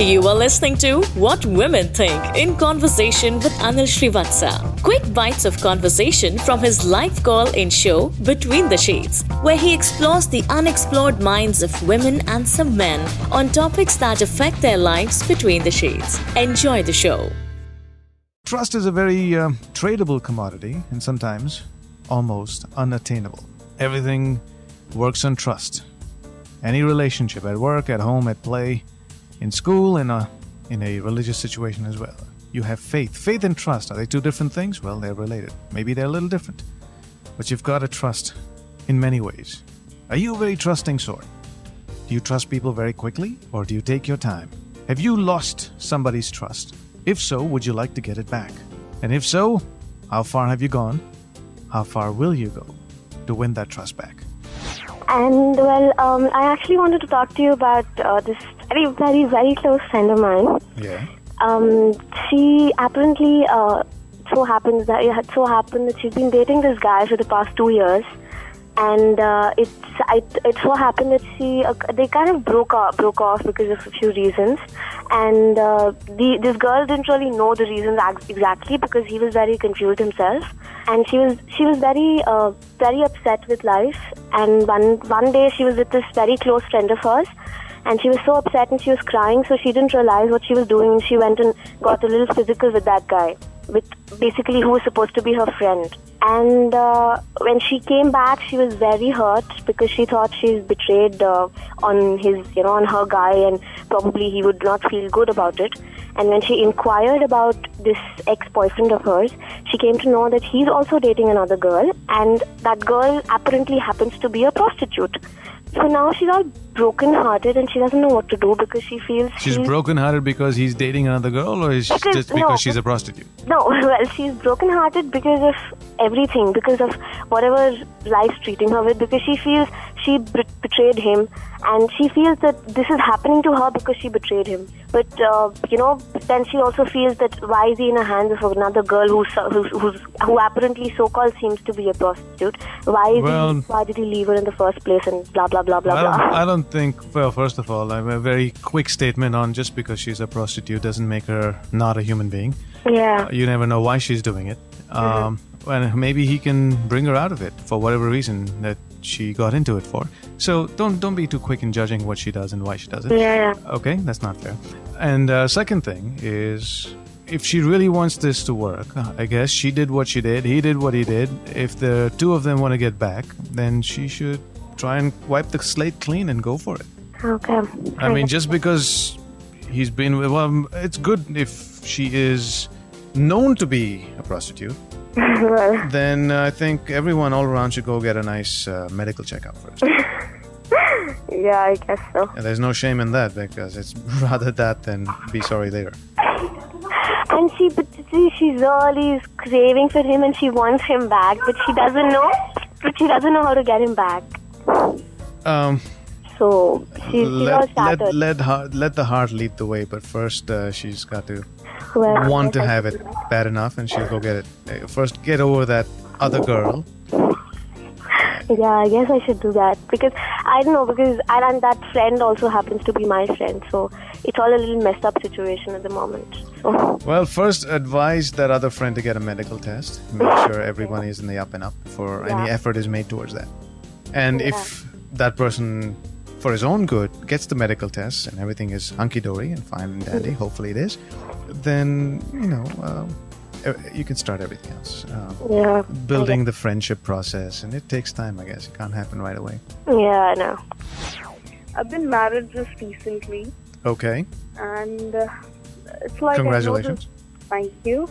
You are listening to What Women Think in conversation with Anil Srivatsa. Quick bites of conversation from his live call in show Between the Shades, where he explores the unexplored minds of women and some men on topics that affect their lives between the shades. Enjoy the show. Trust is a very uh, tradable commodity and sometimes almost unattainable. Everything works on trust. Any relationship at work, at home, at play, in school, in a in a religious situation as well. You have faith. Faith and trust are they two different things? Well, they're related. Maybe they're a little different. But you've got to trust in many ways. Are you a very trusting sort? Do you trust people very quickly or do you take your time? Have you lost somebody's trust? If so, would you like to get it back? And if so, how far have you gone? How far will you go to win that trust back? And well, um, I actually wanted to talk to you about uh, this very, very, very close friend of mine. Yeah. Um, she apparently uh, so happens that it had so happened that she's been dating this guy for the past two years, and uh, it's it, it so happened that she uh, they kind of broke off broke off because of a few reasons, and uh, the this girl didn't really know the reasons ex- exactly because he was very confused himself, and she was she was very uh, very upset with life, and one one day she was with this very close friend of hers and she was so upset and she was crying so she didn't realize what she was doing. And she went and got a little physical with that guy with basically who was supposed to be her friend. And uh, when she came back she was very hurt because she thought she's betrayed uh, on his you know on her guy and probably he would not feel good about it. And when she inquired about this ex-boyfriend of hers she came to know that he's also dating another girl. And that girl apparently happens to be a prostitute so now she's all broken-hearted and she doesn't know what to do because she feels She's broken-hearted because he's dating another girl, or is she Because- just because no, she's a prostitute? No, well, she's broken-hearted because of everything, because of whatever life's treating her with, because she feels she betrayed him, and she feels that this is happening to her because she betrayed him. But uh, you know, then she also feels that why is he in the hands of another girl who's, who's, who's who apparently so-called seems to be a prostitute? Why is Well- he, why did he leave her in the first place? And blah blah blah blah I don't, blah. I don't think. Well, first of all, I'm a very quick statement on just because she's a prostitute doesn't make her not a human being. yeah. You never know why she's doing it. Um, and maybe he can bring her out of it for whatever reason that she got into it for. So don't don't be too quick in judging what she does and why she does it. Yeah, Okay, that's not fair. And uh, second thing is, if she really wants this to work, uh, I guess she did what she did. He did what he did. If the two of them want to get back, then she should try and wipe the slate clean and go for it. Okay. I mean, just because he's been well, it's good if she is known to be a prostitute. Well, Then uh, I think everyone all around should go get a nice uh, medical checkup first. yeah, I guess so. And there's no shame in that because it's rather that than be sorry later. And she, but see, she really is craving for him, and she wants him back, but she doesn't know. But she doesn't know how to get him back. Um, So she's, she's all let, shattered. let, let, heart, let the heart lead the way, but first uh, she's got to well, want to have it bad enough and she'll go get it. Uh, First, get over that other girl. Yeah, I guess I should do that because I don't know because and, and that friend also happens to be my friend, so it's all a little messed up situation at the moment. So Well, first, advise that other friend to get a medical test. Make sure everyone is in the up and up before any effort is made towards that. And if that person, for his own good, gets the medical test and everything is hunky dory and fine and dandy, hopefully it is, then, you know, uh, you can start everything else. Um, yeah, building the friendship process, and it takes time, I guess. It can't happen right away. yeah, I know. I've been married just recently, Okay. and uh, it's like Congratulations. this- thank you.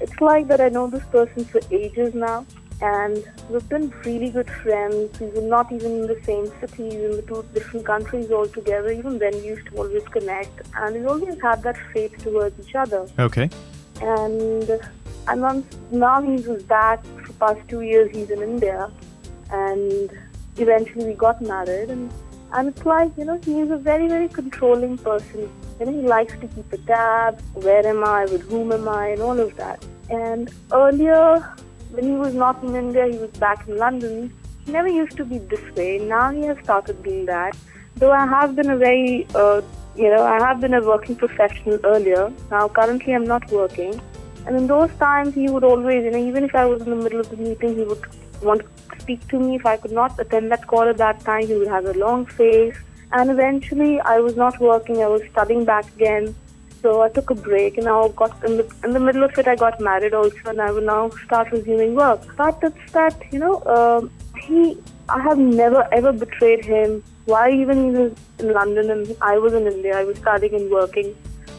It's like that I know this person for ages now, and we've been really good friends. We were not even in the same cities, in the two different countries altogether. Even then, we used to always connect, and we always had that faith towards each other. Okay. and and once now he was back for past two years he's in India. And eventually we got married. And and it's like you know he is a very very controlling person. You know he likes to keep a tab. Where am I? With whom am I? And all of that. And earlier when he was not in India he was back in London he never used to be this way now he has started being that though I have been a very uh, you know, I have been a working professional earlier. Now, currently, I'm not working. And in those times, he would always, you know, even if I was in the middle of the meeting, he would want to speak to me. If I could not attend that call at that time, he would have a long face. And eventually, I was not working. I was studying back again. So I took a break, and now got in the in the middle of it. I got married also, and I will now start resuming work. But it's that you know, um, he. I have never ever betrayed him. Why even he was in London and I was in India. I was studying and working,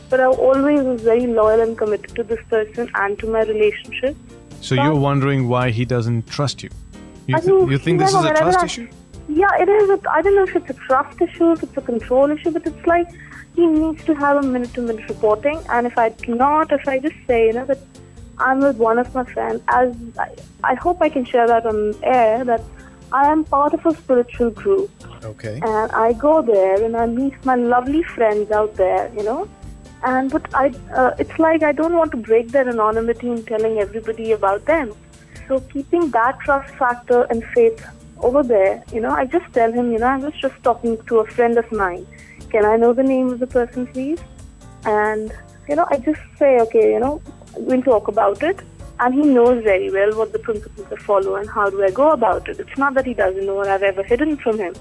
but I always was very loyal and committed to this person and to my relationship. So But- you're wondering why he doesn't trust you? You, th- mean, you think this is a trust I- issue? Yeah, it is. A, I don't know if it's a trust issue, if it's a control issue, but it's like he needs to have a minute-to-minute reporting. And if I do not, if I just say, you know, that I'm with one of my friends, as I, I hope I can share that on air, that I am part of a spiritual group, Okay. and I go there and I meet my lovely friends out there, you know. And but I, uh, it's like I don't want to break their anonymity in telling everybody about them. So keeping that trust factor and faith over there, you know, I just tell him, you know, I was just talking to a friend of mine. Can I know the name of the person, please? And you know, I just say, okay, you know, we'll talk about it. And he knows very well what the principles I follow and how do I go about it. It's not that he doesn't know what I've ever hidden from him,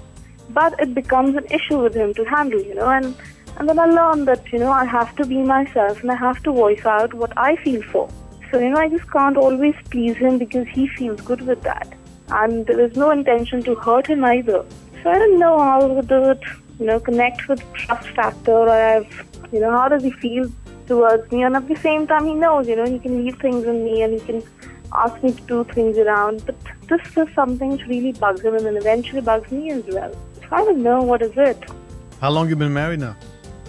but it becomes an issue with him to handle, you know. And and then I learned that you know I have to be myself and I have to voice out what I feel for. So you know, I just can't always please him because he feels good with that, and there is no intention to hurt him either. So I don't know how to do it, you know, connect with trust factor, or I've, you know, how does he feel towards me? And at the same time, he knows, you know, he can leave things in me and he can ask me to do things around. But this is something which really bugs him and then eventually bugs me as well. So I don't know what is it. How long you been married now?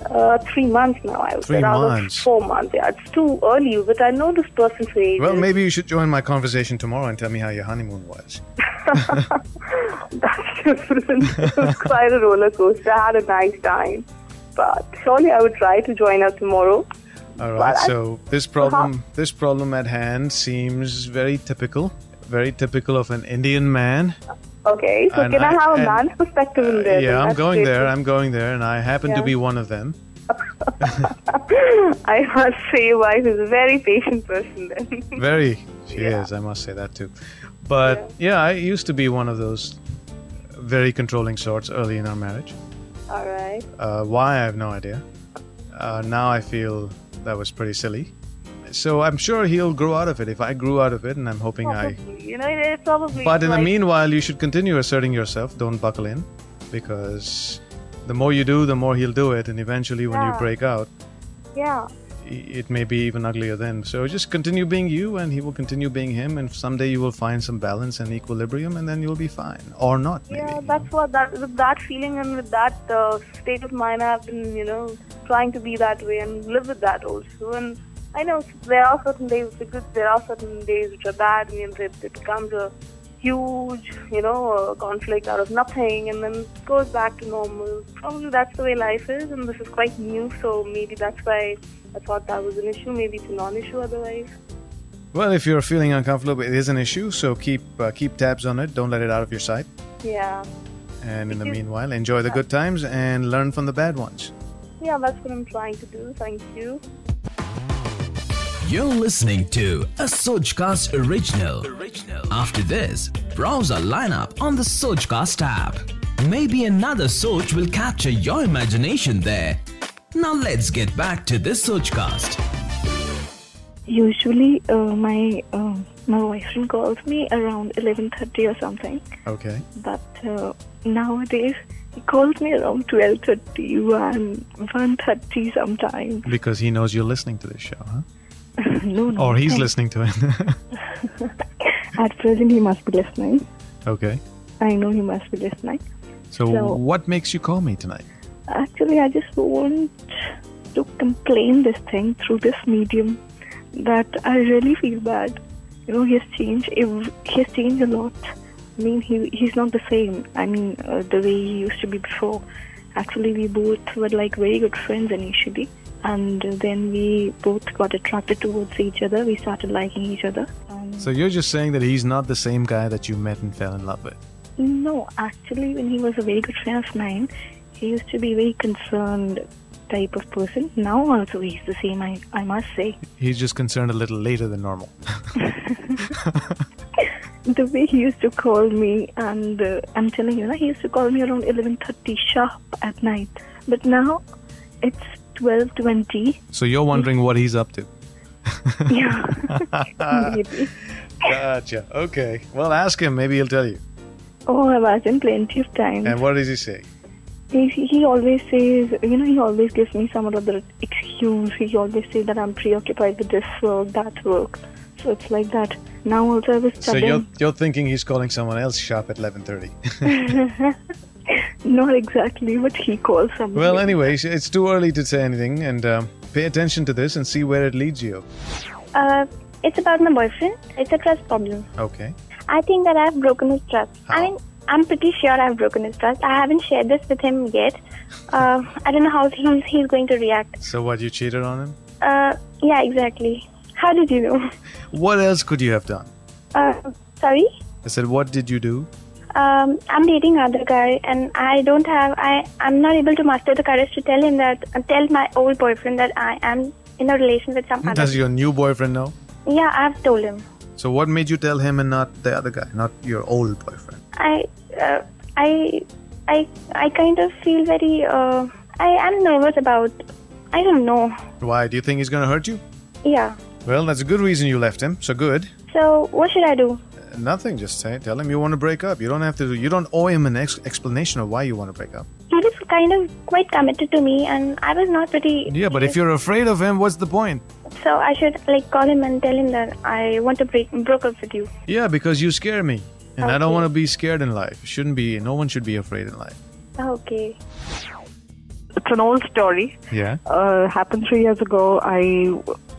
Uh, three months now, I would Three say. Months. Four months, yeah. It's too early, but I know this person for ages. Well, maybe you should join my conversation tomorrow and tell me how your honeymoon was. That's different. it was quite a roller coaster. I had a nice time. But surely I would try to join us tomorrow. All right. I- So this problem, this problem at hand seems very typical, very typical of an Indian man. Okay, so And can I, I- have a man's perspective in Uh, there? yeah. I'm going there. I'm going there, and I happen to be one of them. I must say, your wife is a very patient person then. Very, she Yeah. is. I must say that too. But yeah. I used to be one of those very controlling sorts early in our marriage. All right. Uh, why I have no idea. Uh, now I feel that was pretty silly. So I'm sure he'll grow out of it. If I grew out of it, and I'm hoping I. Probably. You know, it's probably. But in the meanwhile, you should continue asserting yourself. Don't buckle in, because the more you do, the more he'll do it, and eventually, when you break out, Yeah. It may be even uglier then. So just continue being you, and he will continue being him, and someday you will find some balance and equilibrium, and then you'll be fine, or not maybe. Yeah, that's what that with that feeling and with that uh, state of mind, I've been you know trying to be that way and live with that also. And I know there are certain days which are good, there are certain days which are bad, and it, it becomes a huge you know conflict out of nothing, and then goes back to normal. Probably that's the way life is, and this is quite new, so maybe that's why I thought that was an issue. Maybe it's a non-issue otherwise. Well, if you're feeling uncomfortable, it is an issue. So keep uh, keep tabs on it. Don't let it out of your sight. Yeah, And in the meanwhile, enjoy the good times and learn from the bad ones. yeah, that's what I'm trying to do. Thank you. You're listening to a Sojcast original. After this, browse our lineup on the Sojcast app. Maybe another Soj will capture your imagination there. Now let's get back to this Sojcast. Usually, uh, my uh, my boyfriend calls me around eleven thirty or something. Okay. But uh, nowadays, he calls me around twelve thirty, one, one thirty sometimes. Because he knows you're listening to this show, huh? no, no. Or he's listening to it. At present, he must be listening. okay. I know he must be listening. So, So- what makes you call me tonight? Actually, I just want to complain this thing through this medium that I really feel bad. You know, he has changed. ev- He has changed a lot. I mean, he he's not the same. I mean, uh, the way he used to be before. Actually, we both were like very good friends initially, and then we both got attracted towards each other. We started liking each other. So, you're just saying that he's not the same guy that you met and fell in love with. No, actually, when he was a very good friend of mine, he used to be a very concerned type of person. Now also he's the same. I I must say. He's just concerned a little later than normal. the way he used to call me, and uh, I'm telling you, he used to call me around 11:30 sharp at night. But now it's 12:20. So you're wondering what he's up to. Yeah, maybe. Gotcha. Okay. Well, ask him. Maybe he'll tell you. Oh, I've asked him plenty of times. And what does he say? He, he always says, you know, he always gives me some other excuse. He always says that I'm preoccupied with this work, that work. So it's like that. Now also I was So studying. you're you're thinking he's calling someone else sharp at 11:30. Not exactly, but he calls someone. well, anyways, it's too early to say anything, and um, pay attention to this and see where it leads you. Uh, it's about my boyfriend. It's a trust problem. Okay. I think that I've broken his trust. How? I mean, I'm pretty sure I've broken his trust. I haven't shared this with him yet. Uh, I don't know how he's, he's going to react. So what? You cheated on him? Uh, yeah, exactly. How did you know? What else could you have done? Uh, sorry? I said, what did you do? Um, I'm dating other guy, and I don't have. I I'm not able to master the courage to tell him that. Uh, tell my old boyfriend that I am in a relation with some other. Does your new boyfriend know? Yeah, I've told him. So what made you tell him and not the other guy, not your old boyfriend? I, uh, I, I, I kind of feel very. Uh, I am nervous about. I don't know. Why? Do you think he's gonna hurt you? Yeah. Well, that's a good reason you left him. So good. So what should I do? Uh, Nothing. Just say, tell him you want to break up. You don't have to. You don't owe him an ex- explanation of why you want to break up. He was kind of quite committed to me, and I was not pretty. Yeah, but if you're afraid of him, what's the point? So I should like call him and tell him that I want to break broke up with you. Yeah, because you scare me, and I don't want to be scared in life. Shouldn't be. No one should be afraid in life. Okay. it's an old story. Yeah. uh, happened three years ago. I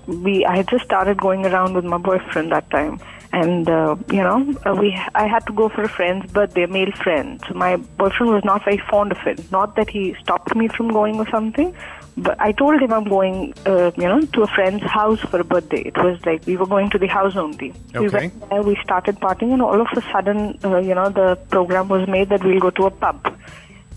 we I had just started going around with my boyfriend that time, and uh, you know uh, we I had to go for a friend's birthday, male friend. So my boyfriend was not very fond of it. Not that he stopped me from going or something, but I told him I'm going, uh, you know, to a friend's house for a birthday. It was like we were going to the house only. We Okay. went there, we started partying, and all of a sudden, uh, you know, the program was made that we'll go to a pub,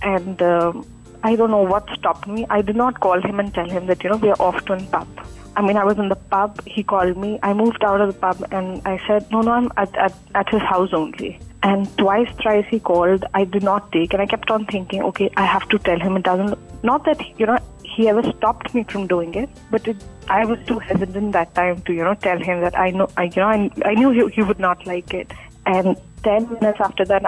and. um I don't know what stopped me. I did not call him and tell him that, you know, we are off to a pub. I mean, I was in the pub. He called me. I moved out of the pub and I said, no, no, I'm at, at, at his house only. And twice, thrice he called. I did not take. And I kept on thinking, okay, I have to tell him. It doesn't, not that, you know, he ever stopped me from doing it, but it, I was too hesitant that time to, you know, tell him that I know, I, you know, I, I knew he, he would not like it. And 10 minutes after that,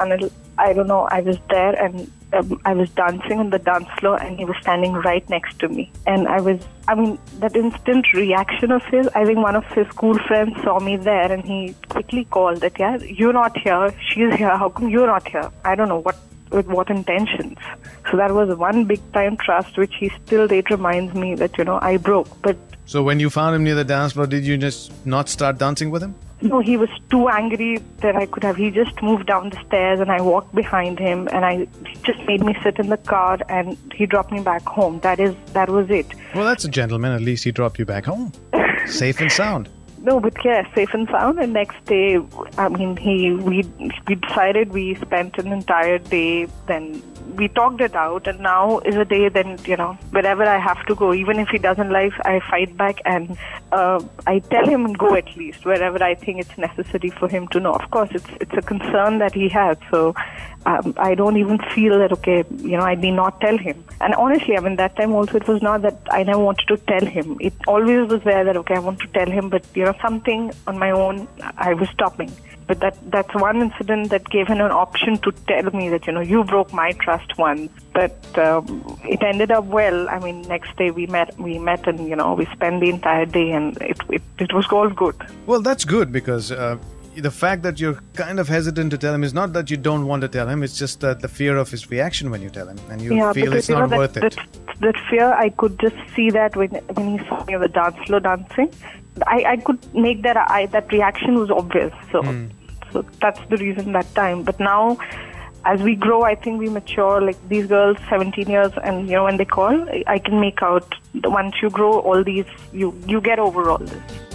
I don't know, I was there and um, I was dancing on the dance floor and he was standing right next to me. And I was, I mean, that instant reaction of his, I think one of his school friends saw me there and he quickly called that, yeah, you're not here, she's here, how come you're not here? I don't know what with what intentions. So that was one big time trust which he still date reminds me that, you know, I broke. But So when you found him near the dance floor, did you just not start dancing with him? No, he was too angry that I could have. He just moved down the stairs and I walked behind him and I he just made me sit in the car and he dropped me back home. That is that was it. Well, that's a gentleman. At least he dropped you back home, safe and sound. No, but yeah, safe and sound. And next day, I mean, he we we decided we spent an entire day. Then we talked it out, and now is a day. Then you know, wherever I have to go, even if he doesn't like, I fight back and uh, I tell him go at least wherever I think it's necessary for him to know. Of course, it's it's a concern that he has, so um, I don't even feel that okay, you know, I need not tell him. And honestly, I mean, that time also it was not that I never wanted to tell him. It always was there that okay, I want to tell him, but you know, something on my own, I was stopping. But that that's one incident that gave him an option to tell me that you know you broke my trust once. But um, it ended up well. I mean, next day we met, we met, and you know we spent the entire day, and it it, it was all good. Well, that's good because uh, the fact that you're kind of hesitant to tell him is not that you don't want to tell him. It's just that the fear of his reaction when you tell him, and you feel because, it's not know, worth that, it. That, that fear, I could just see that when when he saw me on the dance floor dancing. I, I could make that I, that reaction was obvious. So Hmm. so that's the reason that time. But now, as we grow, I think we mature. Like these girls, 17 years, and you know when they call, I, I can make out. Once you grow, all these you you get over all this.